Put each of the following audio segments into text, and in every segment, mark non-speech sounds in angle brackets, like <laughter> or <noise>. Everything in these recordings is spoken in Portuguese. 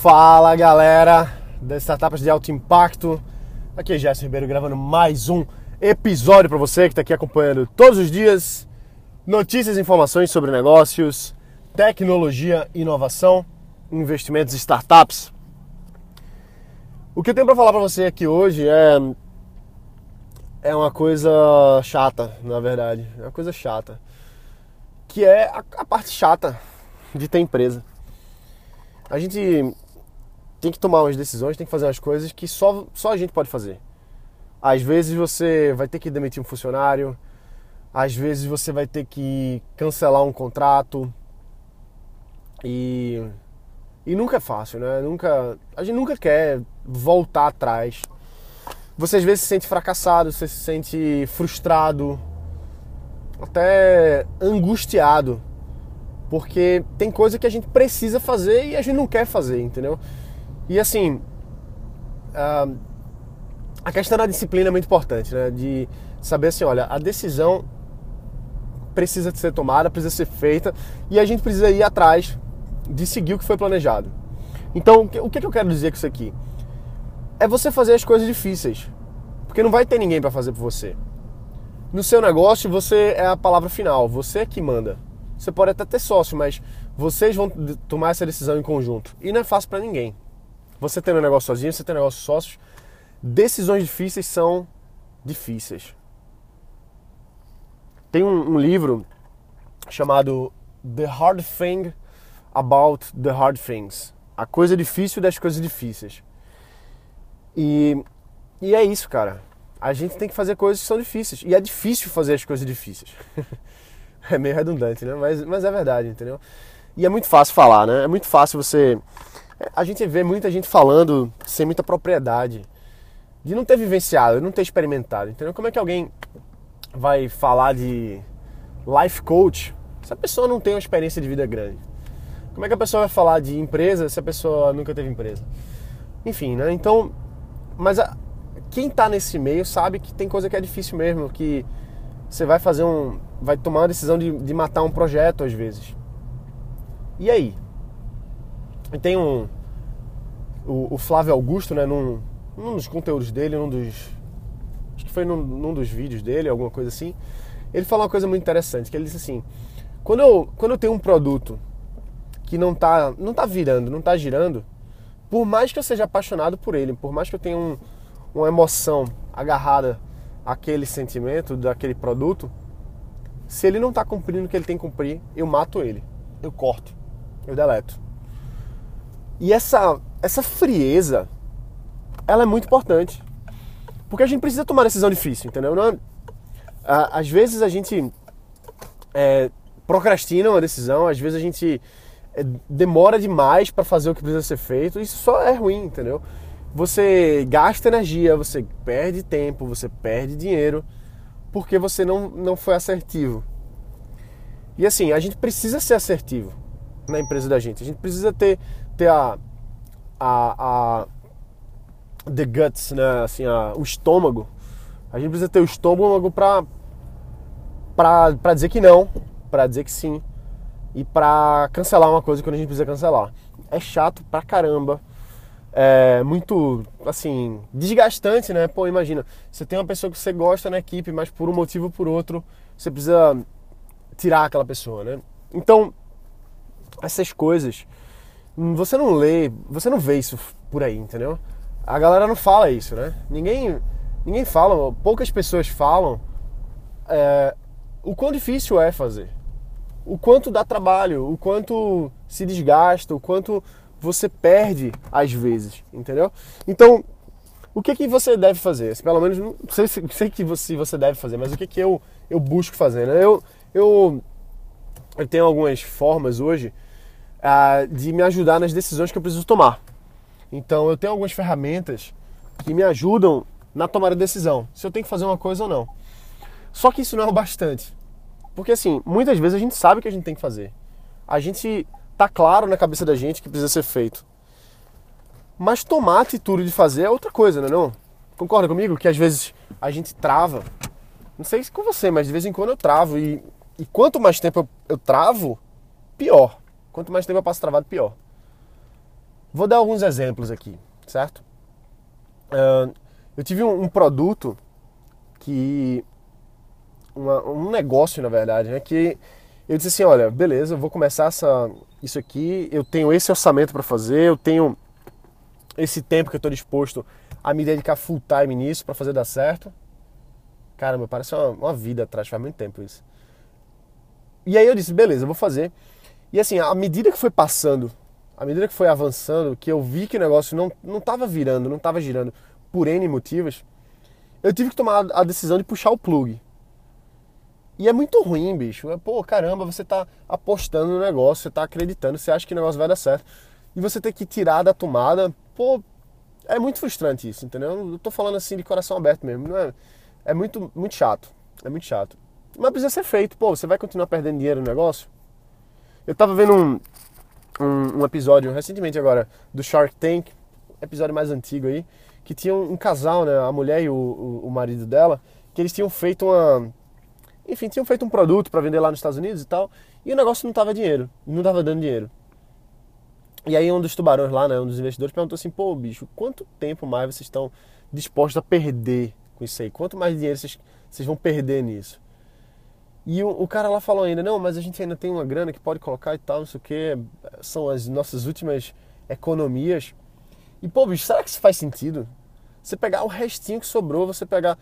Fala galera das startups de alto impacto. Aqui é Jéssica Ribeiro gravando mais um episódio para você que está aqui acompanhando todos os dias notícias e informações sobre negócios, tecnologia, inovação, investimentos e startups. O que eu tenho para falar para você aqui hoje é é uma coisa chata, na verdade, é uma coisa chata, que é a, a parte chata de ter empresa. A gente tem que tomar umas decisões, tem que fazer umas coisas que só, só a gente pode fazer. Às vezes você vai ter que demitir um funcionário, às vezes você vai ter que cancelar um contrato e e nunca é fácil, né? Nunca a gente nunca quer voltar atrás. Você às vezes se sente fracassado, você se sente frustrado, até angustiado, porque tem coisa que a gente precisa fazer e a gente não quer fazer, entendeu? E assim, a questão da disciplina é muito importante, né? De saber assim, olha, a decisão precisa ser tomada, precisa ser feita e a gente precisa ir atrás de seguir o que foi planejado. Então, o que, eu quero dizer com isso aqui? É você fazer as coisas difíceis, porque não vai ter ninguém para fazer por você. No seu negócio, você é a palavra final, você é que manda. Você pode até ter sócio, mas vocês vão tomar essa decisão em conjunto. E não é fácil para ninguém. Você tem um negócio sozinho, você tem um negócio sócios. Decisões difíceis são difíceis. Tem um, um livro chamado The Hard Thing About the Hard Things. A coisa difícil das coisas difíceis. E, e é isso, cara. A gente tem que fazer coisas que são difíceis. E é difícil fazer as coisas difíceis. <laughs> é meio redundante, né? Mas, mas é verdade, entendeu? E é muito fácil falar, né? É muito fácil você a gente vê muita gente falando sem muita propriedade, de não ter vivenciado, não ter experimentado, entendeu? Como é que alguém vai falar de life coach se a pessoa não tem uma experiência de vida grande? Como é que a pessoa vai falar de empresa se a pessoa nunca teve empresa? Enfim, né? Então, mas a, quem está nesse meio sabe que tem coisa que é difícil mesmo, que você vai fazer um, vai tomar uma decisão de, de matar um projeto às vezes. E aí? E tem um. O, o, Flávio Augusto, né, num, num dos conteúdos dele, num dos. Acho que foi num, num dos vídeos dele, alguma coisa assim. Ele falou uma coisa muito interessante, que ele disse assim: quando eu, quando eu tenho um produto que não tá, não tá virando, não tá girando, por mais que eu seja apaixonado por ele, por mais que eu tenha um, uma emoção agarrada àquele sentimento, daquele produto, se ele não está cumprindo o que ele tem que cumprir, eu mato ele, eu corto, eu deleto. E essa, essa frieza, ela é muito importante. Porque a gente precisa tomar decisão difícil, entendeu? Não é, às vezes a gente é, procrastina uma decisão, às vezes a gente é, demora demais para fazer o que precisa ser feito, isso só é ruim, entendeu? Você gasta energia, você perde tempo, você perde dinheiro, porque você não, não foi assertivo. E assim, a gente precisa ser assertivo na empresa da gente, a gente precisa ter ter a, a, a the guts, né? Assim, a, o estômago. A gente precisa ter o estômago para para dizer que não, para dizer que sim e para cancelar uma coisa quando a gente precisa cancelar. É chato pra caramba. É muito, assim, desgastante, né? Pô, imagina, você tem uma pessoa que você gosta na equipe, mas por um motivo ou por outro, você precisa tirar aquela pessoa, né? Então, essas coisas você não lê, você não vê isso por aí, entendeu? A galera não fala isso, né? Ninguém, ninguém fala, poucas pessoas falam é, o quão difícil é fazer, o quanto dá trabalho, o quanto se desgasta, o quanto você perde às vezes, entendeu? Então, o que que você deve fazer? Pelo menos, não sei, sei que você, você deve fazer, mas o que que eu, eu busco fazer, né? Eu, eu, eu tenho algumas formas hoje uh, de me ajudar nas decisões que eu preciso tomar. Então eu tenho algumas ferramentas que me ajudam na tomada de decisão, se eu tenho que fazer uma coisa ou não. Só que isso não é o bastante. Porque assim, muitas vezes a gente sabe o que a gente tem que fazer. A gente tá claro na cabeça da gente que precisa ser feito. Mas tomar a atitude de fazer é outra coisa, não é não? Concorda comigo que às vezes a gente trava? Não sei se com você, mas de vez em quando eu travo e, e quanto mais tempo eu, eu travo, pior. Quanto mais tempo eu passo travado, pior. Vou dar alguns exemplos aqui, certo? Uh, eu tive um, um produto que. Uma, um negócio, na verdade, né? Que eu disse assim: olha, beleza, eu vou começar essa, isso aqui, eu tenho esse orçamento para fazer, eu tenho esse tempo que eu estou disposto a me dedicar full time nisso para fazer dar certo. Caramba, parece uma, uma vida atrás, faz muito tempo isso. E aí eu disse, beleza, vou fazer. E assim, à medida que foi passando, à medida que foi avançando, que eu vi que o negócio não, não tava virando, não tava girando por N motivos, eu tive que tomar a decisão de puxar o plug. E é muito ruim, bicho. É, pô, caramba, você tá apostando no negócio, você tá acreditando, você acha que o negócio vai dar certo. E você ter que tirar da tomada, pô, é muito frustrante isso, entendeu? Eu tô falando assim de coração aberto mesmo. Não é, é muito, muito chato. É muito chato. Mas precisa ser feito. Pô, você vai continuar perdendo dinheiro no negócio? Eu tava vendo um, um, um episódio recentemente agora do Shark Tank, episódio mais antigo aí, que tinha um, um casal, né? A mulher e o, o, o marido dela, que eles tinham feito uma enfim, tinham feito um produto para vender lá nos Estados Unidos e tal, e o negócio não tava dinheiro, não tava dando dinheiro. E aí um dos tubarões lá, né, um dos investidores perguntou assim, pô, bicho, quanto tempo mais vocês estão dispostos a perder com isso aí? Quanto mais dinheiro vocês, vocês vão perder nisso? E o, o, cara lá falou ainda, não, mas a gente ainda tem uma grana que pode colocar e tal, não sei o que, são as nossas últimas economias. E, pô, bicho, será que isso faz sentido? Você pegar o restinho que sobrou, você pegar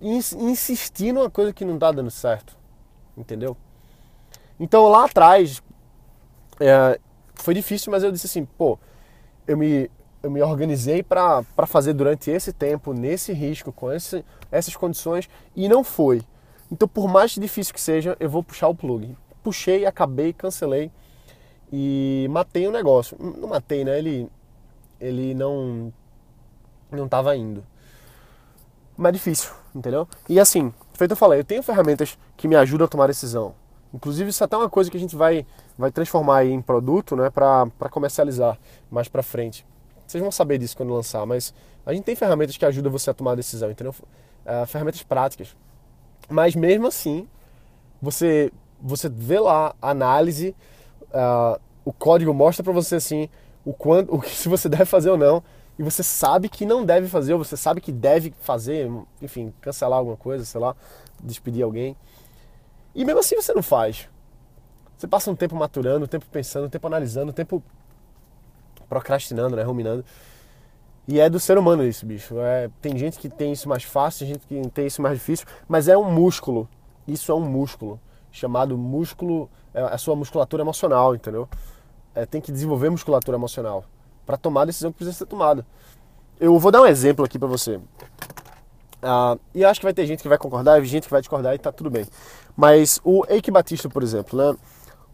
insistir numa coisa que não está dando certo, entendeu? Então lá atrás é, foi difícil, mas eu disse assim, pô, eu me, eu me organizei para fazer durante esse tempo, nesse risco, com esse, essas condições, e não foi. Então, por mais difícil que seja, eu vou puxar o plug. Puxei, acabei, cancelei e matei o negócio. Não matei, né? Ele, ele não não estava indo mais difícil, entendeu? E assim, feito eu falei, eu tenho ferramentas que me ajudam a tomar decisão. Inclusive, isso é até uma coisa que a gente vai, vai transformar em produto, né, para comercializar mais para frente. Vocês vão saber disso quando lançar, mas a gente tem ferramentas que ajudam você a tomar a decisão, entendeu? Uh, ferramentas práticas. Mas mesmo assim, você você vê lá a análise, uh, o código mostra para você assim o quanto, o <laughs> que se você deve fazer ou não e você sabe que não deve fazer, ou você sabe que deve fazer, enfim, cancelar alguma coisa, sei lá, despedir alguém. E mesmo assim você não faz. Você passa um tempo maturando, um tempo pensando, um tempo analisando, um tempo procrastinando, né, ruminando. E é do ser humano isso, bicho. É, tem gente que tem isso mais fácil, tem gente que tem isso mais difícil, mas é um músculo. Isso é um músculo chamado músculo, é a sua musculatura emocional, entendeu? É, tem que desenvolver musculatura emocional para tomar a decisão que precisa ser tomada. Eu vou dar um exemplo aqui para você. Uh, e acho que vai ter gente que vai concordar, gente que vai discordar e tá tudo bem. Mas o Eike Batista, por exemplo, né?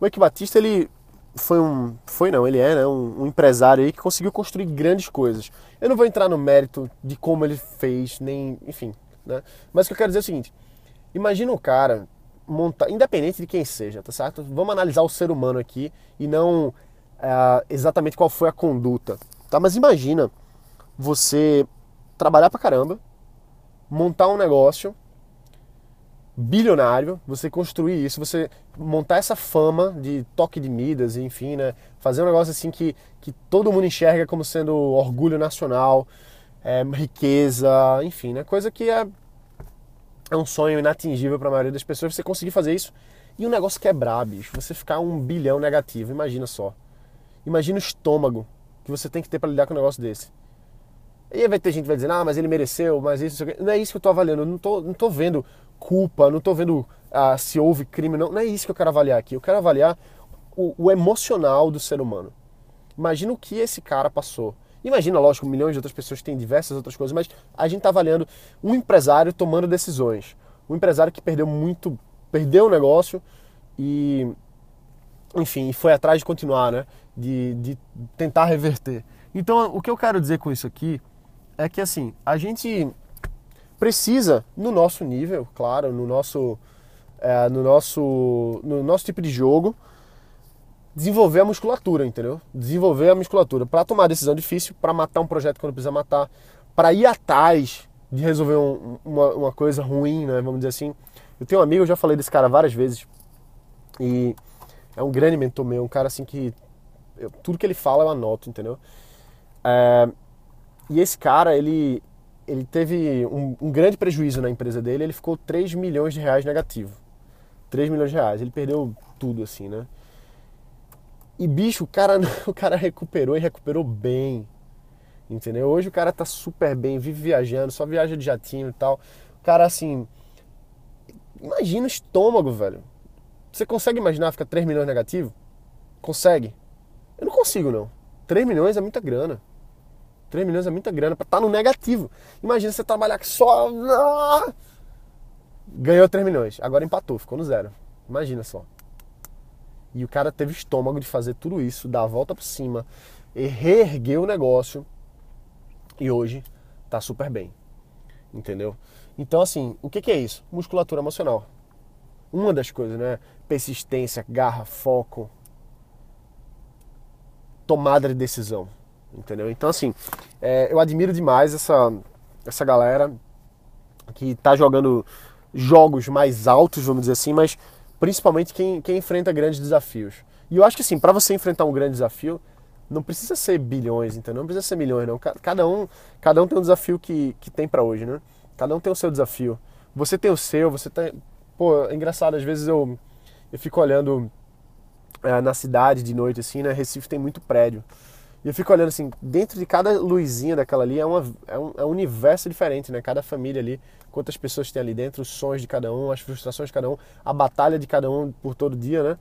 O Eike Batista, ele foi um. Foi não, ele é né? um, um, empresário aí que conseguiu construir grandes coisas. Eu não vou entrar no mérito de como ele fez, nem. Enfim. Né? Mas o que eu quero dizer é o seguinte: imagina um cara montar. Independente de quem seja, tá certo? Vamos analisar o ser humano aqui e não é, exatamente qual foi a conduta. Tá? Mas imagina você trabalhar pra caramba, montar um negócio bilionário, você construir isso, você montar essa fama de toque de Midas, enfim, né? Fazer um negócio assim que, que todo mundo enxerga como sendo orgulho nacional, é, riqueza, enfim, né? Coisa que é, é um sonho inatingível para a maioria das pessoas. Você conseguir fazer isso e o negócio quebrar, bicho. Você ficar um bilhão negativo, imagina só. Imagina o estômago que você tem que ter para lidar com um negócio desse. E aí vai ter gente que vai dizer, ah, mas ele mereceu, mas isso, isso não é isso que eu estou avaliando. Eu não estou não tô vendo culpa, não estou vendo ah, se houve crime, não. Não é isso que eu quero avaliar aqui. Eu quero avaliar o, o emocional do ser humano. Imagina o que esse cara passou. Imagina, lógico, milhões de outras pessoas têm diversas outras coisas, mas a gente está avaliando um empresário tomando decisões. Um empresário que perdeu muito, perdeu o negócio e, enfim, foi atrás de continuar, né? de, de tentar reverter. Então, o que eu quero dizer com isso aqui é que, assim, a gente precisa, no nosso nível, claro, no nosso, é, no nosso, no nosso tipo de jogo, desenvolver a musculatura, entendeu? Desenvolver a musculatura para tomar decisão difícil, para matar um projeto quando precisa matar, para ir atrás de resolver um, uma, uma, coisa ruim, né? Vamos dizer assim. Eu tenho um amigo, eu já falei desse cara várias vezes, e é um grande mentor meu, um cara assim que eu, tudo que ele fala eu anoto, entendeu? É, e esse cara, ele, ele teve um, um, grande prejuízo na empresa dele, ele ficou 3 milhões de reais negativo. 3 milhões de reais, ele perdeu tudo, assim, né? E bicho, o cara, <laughs> o cara recuperou e recuperou bem. Entendeu? Hoje o cara tá super bem, vive viajando, só viaja de jatinho e tal. O cara, assim. Imagina o estômago, velho. Você consegue imaginar ficar 3 milhões negativo? Consegue? Eu não consigo, não. 3 milhões é muita grana. 3 milhões é muita grana pra estar tá no negativo. Imagina você trabalhar só. Ah! Ganhou 3 milhões. Agora empatou, ficou no zero. Imagina só. E o cara teve estômago de fazer tudo isso, dar a volta por cima, e reerguer o negócio. E hoje tá super bem. Entendeu? Então, assim, o que, que é isso? Musculatura emocional. Uma das coisas, né? Persistência, garra, foco, tomada de decisão. Entendeu? Então, assim, é, eu admiro demais essa, essa galera que tá jogando jogos mais altos, vamos dizer assim, mas principalmente quem, quem enfrenta grandes desafios. E eu acho que assim, para você enfrentar um grande desafio, não precisa ser bilhões, entendeu? Não precisa ser milhões, não. Cada um, cada um tem um desafio que, que tem para hoje, né? Cada um tem o seu desafio. Você tem o seu, você tem. Pô, é engraçado, às vezes eu, eu fico olhando é, na cidade de noite, assim, né? Recife tem muito prédio. E eu fico olhando assim, dentro de cada luzinha daquela ali é, uma, é, um, é um universo diferente, né? Cada família ali, quantas pessoas tem ali dentro, os sonhos de cada um, as frustrações de cada um, a batalha de cada um por todo dia, né?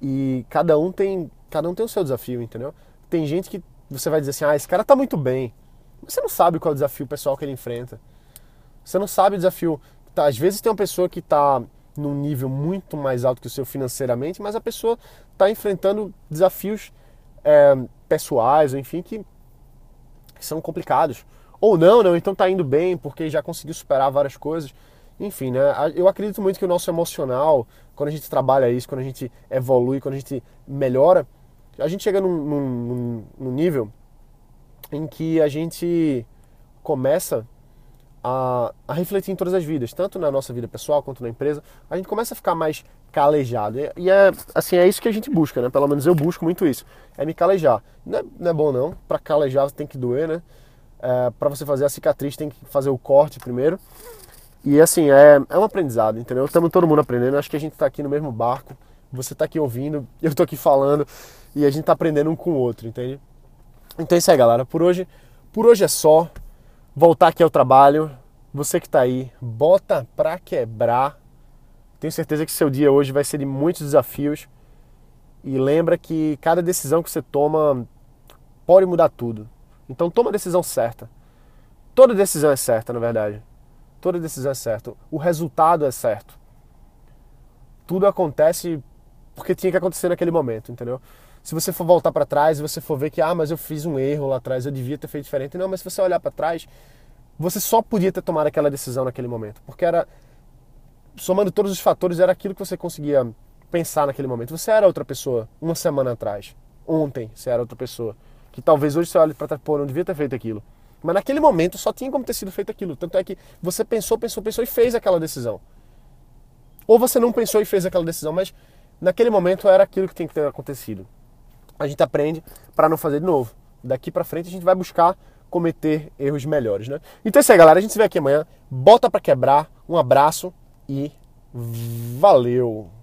E cada um tem, cada um tem o seu desafio, entendeu? Tem gente que você vai dizer assim, ah, esse cara tá muito bem. Você não sabe qual é o desafio pessoal que ele enfrenta. Você não sabe o desafio. Tá, às vezes tem uma pessoa que está num nível muito mais alto que o seu financeiramente, mas a pessoa está enfrentando desafios é, pessoais, enfim, que, são complicados. Ou não, não, então tá indo bem porque já conseguiu superar várias coisas. Enfim, né? Eu acredito muito que o nosso emocional, quando a gente trabalha isso, quando a gente evolui, quando a gente melhora, a gente chega num, num, num nível em que a gente começa a, a, refletir em todas as vidas, tanto na nossa vida pessoal quanto na empresa, a gente começa a ficar mais calejado. E é assim, é isso que a gente busca, né? Pelo menos eu busco muito isso. É me calejar. Não é, não é bom não. Para calejar tem que doer, né? É, para você fazer a cicatriz tem que fazer o corte primeiro. E assim, é, é um aprendizado, entendeu? Estamos todo mundo aprendendo. Acho que a gente está aqui no mesmo barco. Você está aqui ouvindo, <laughs> eu estou aqui falando e a gente está aprendendo um com o outro, entende? Então é isso aí, galera. Por hoje, por hoje é só. Voltar aqui ao trabalho. Você que está aí, bota pra quebrar tenho certeza que seu dia hoje vai ser de muitos desafios. E lembra que cada decisão que você toma pode mudar tudo. Então toma a decisão certa. Toda decisão é certa, na verdade. Toda decisão é certa. O resultado é certo. Tudo acontece porque tinha que acontecer naquele momento, entendeu? Se você for voltar para trás e você for ver que, ah, mas eu fiz um erro lá atrás, eu devia ter feito diferente. Não, mas se você olhar para trás, você só podia ter tomado aquela decisão naquele momento. Porque era somando todos os fatores, era aquilo que você conseguia pensar naquele momento. Você era outra pessoa uma semana atrás. Ontem você era outra pessoa. Que talvez hoje você olhe para trás, pô, não devia ter feito aquilo. Mas naquele momento só tinha como ter sido feito aquilo. Tanto é que você pensou, pensou, pensou e fez aquela decisão. Ou você não pensou e fez aquela decisão, mas naquele momento era aquilo que tinha que ter acontecido. A gente aprende para não fazer de novo. Daqui para frente a gente vai buscar cometer erros melhores, né? Então é isso aí, galera. A gente se vê aqui amanhã. Bota para quebrar. Um abraço e valeu!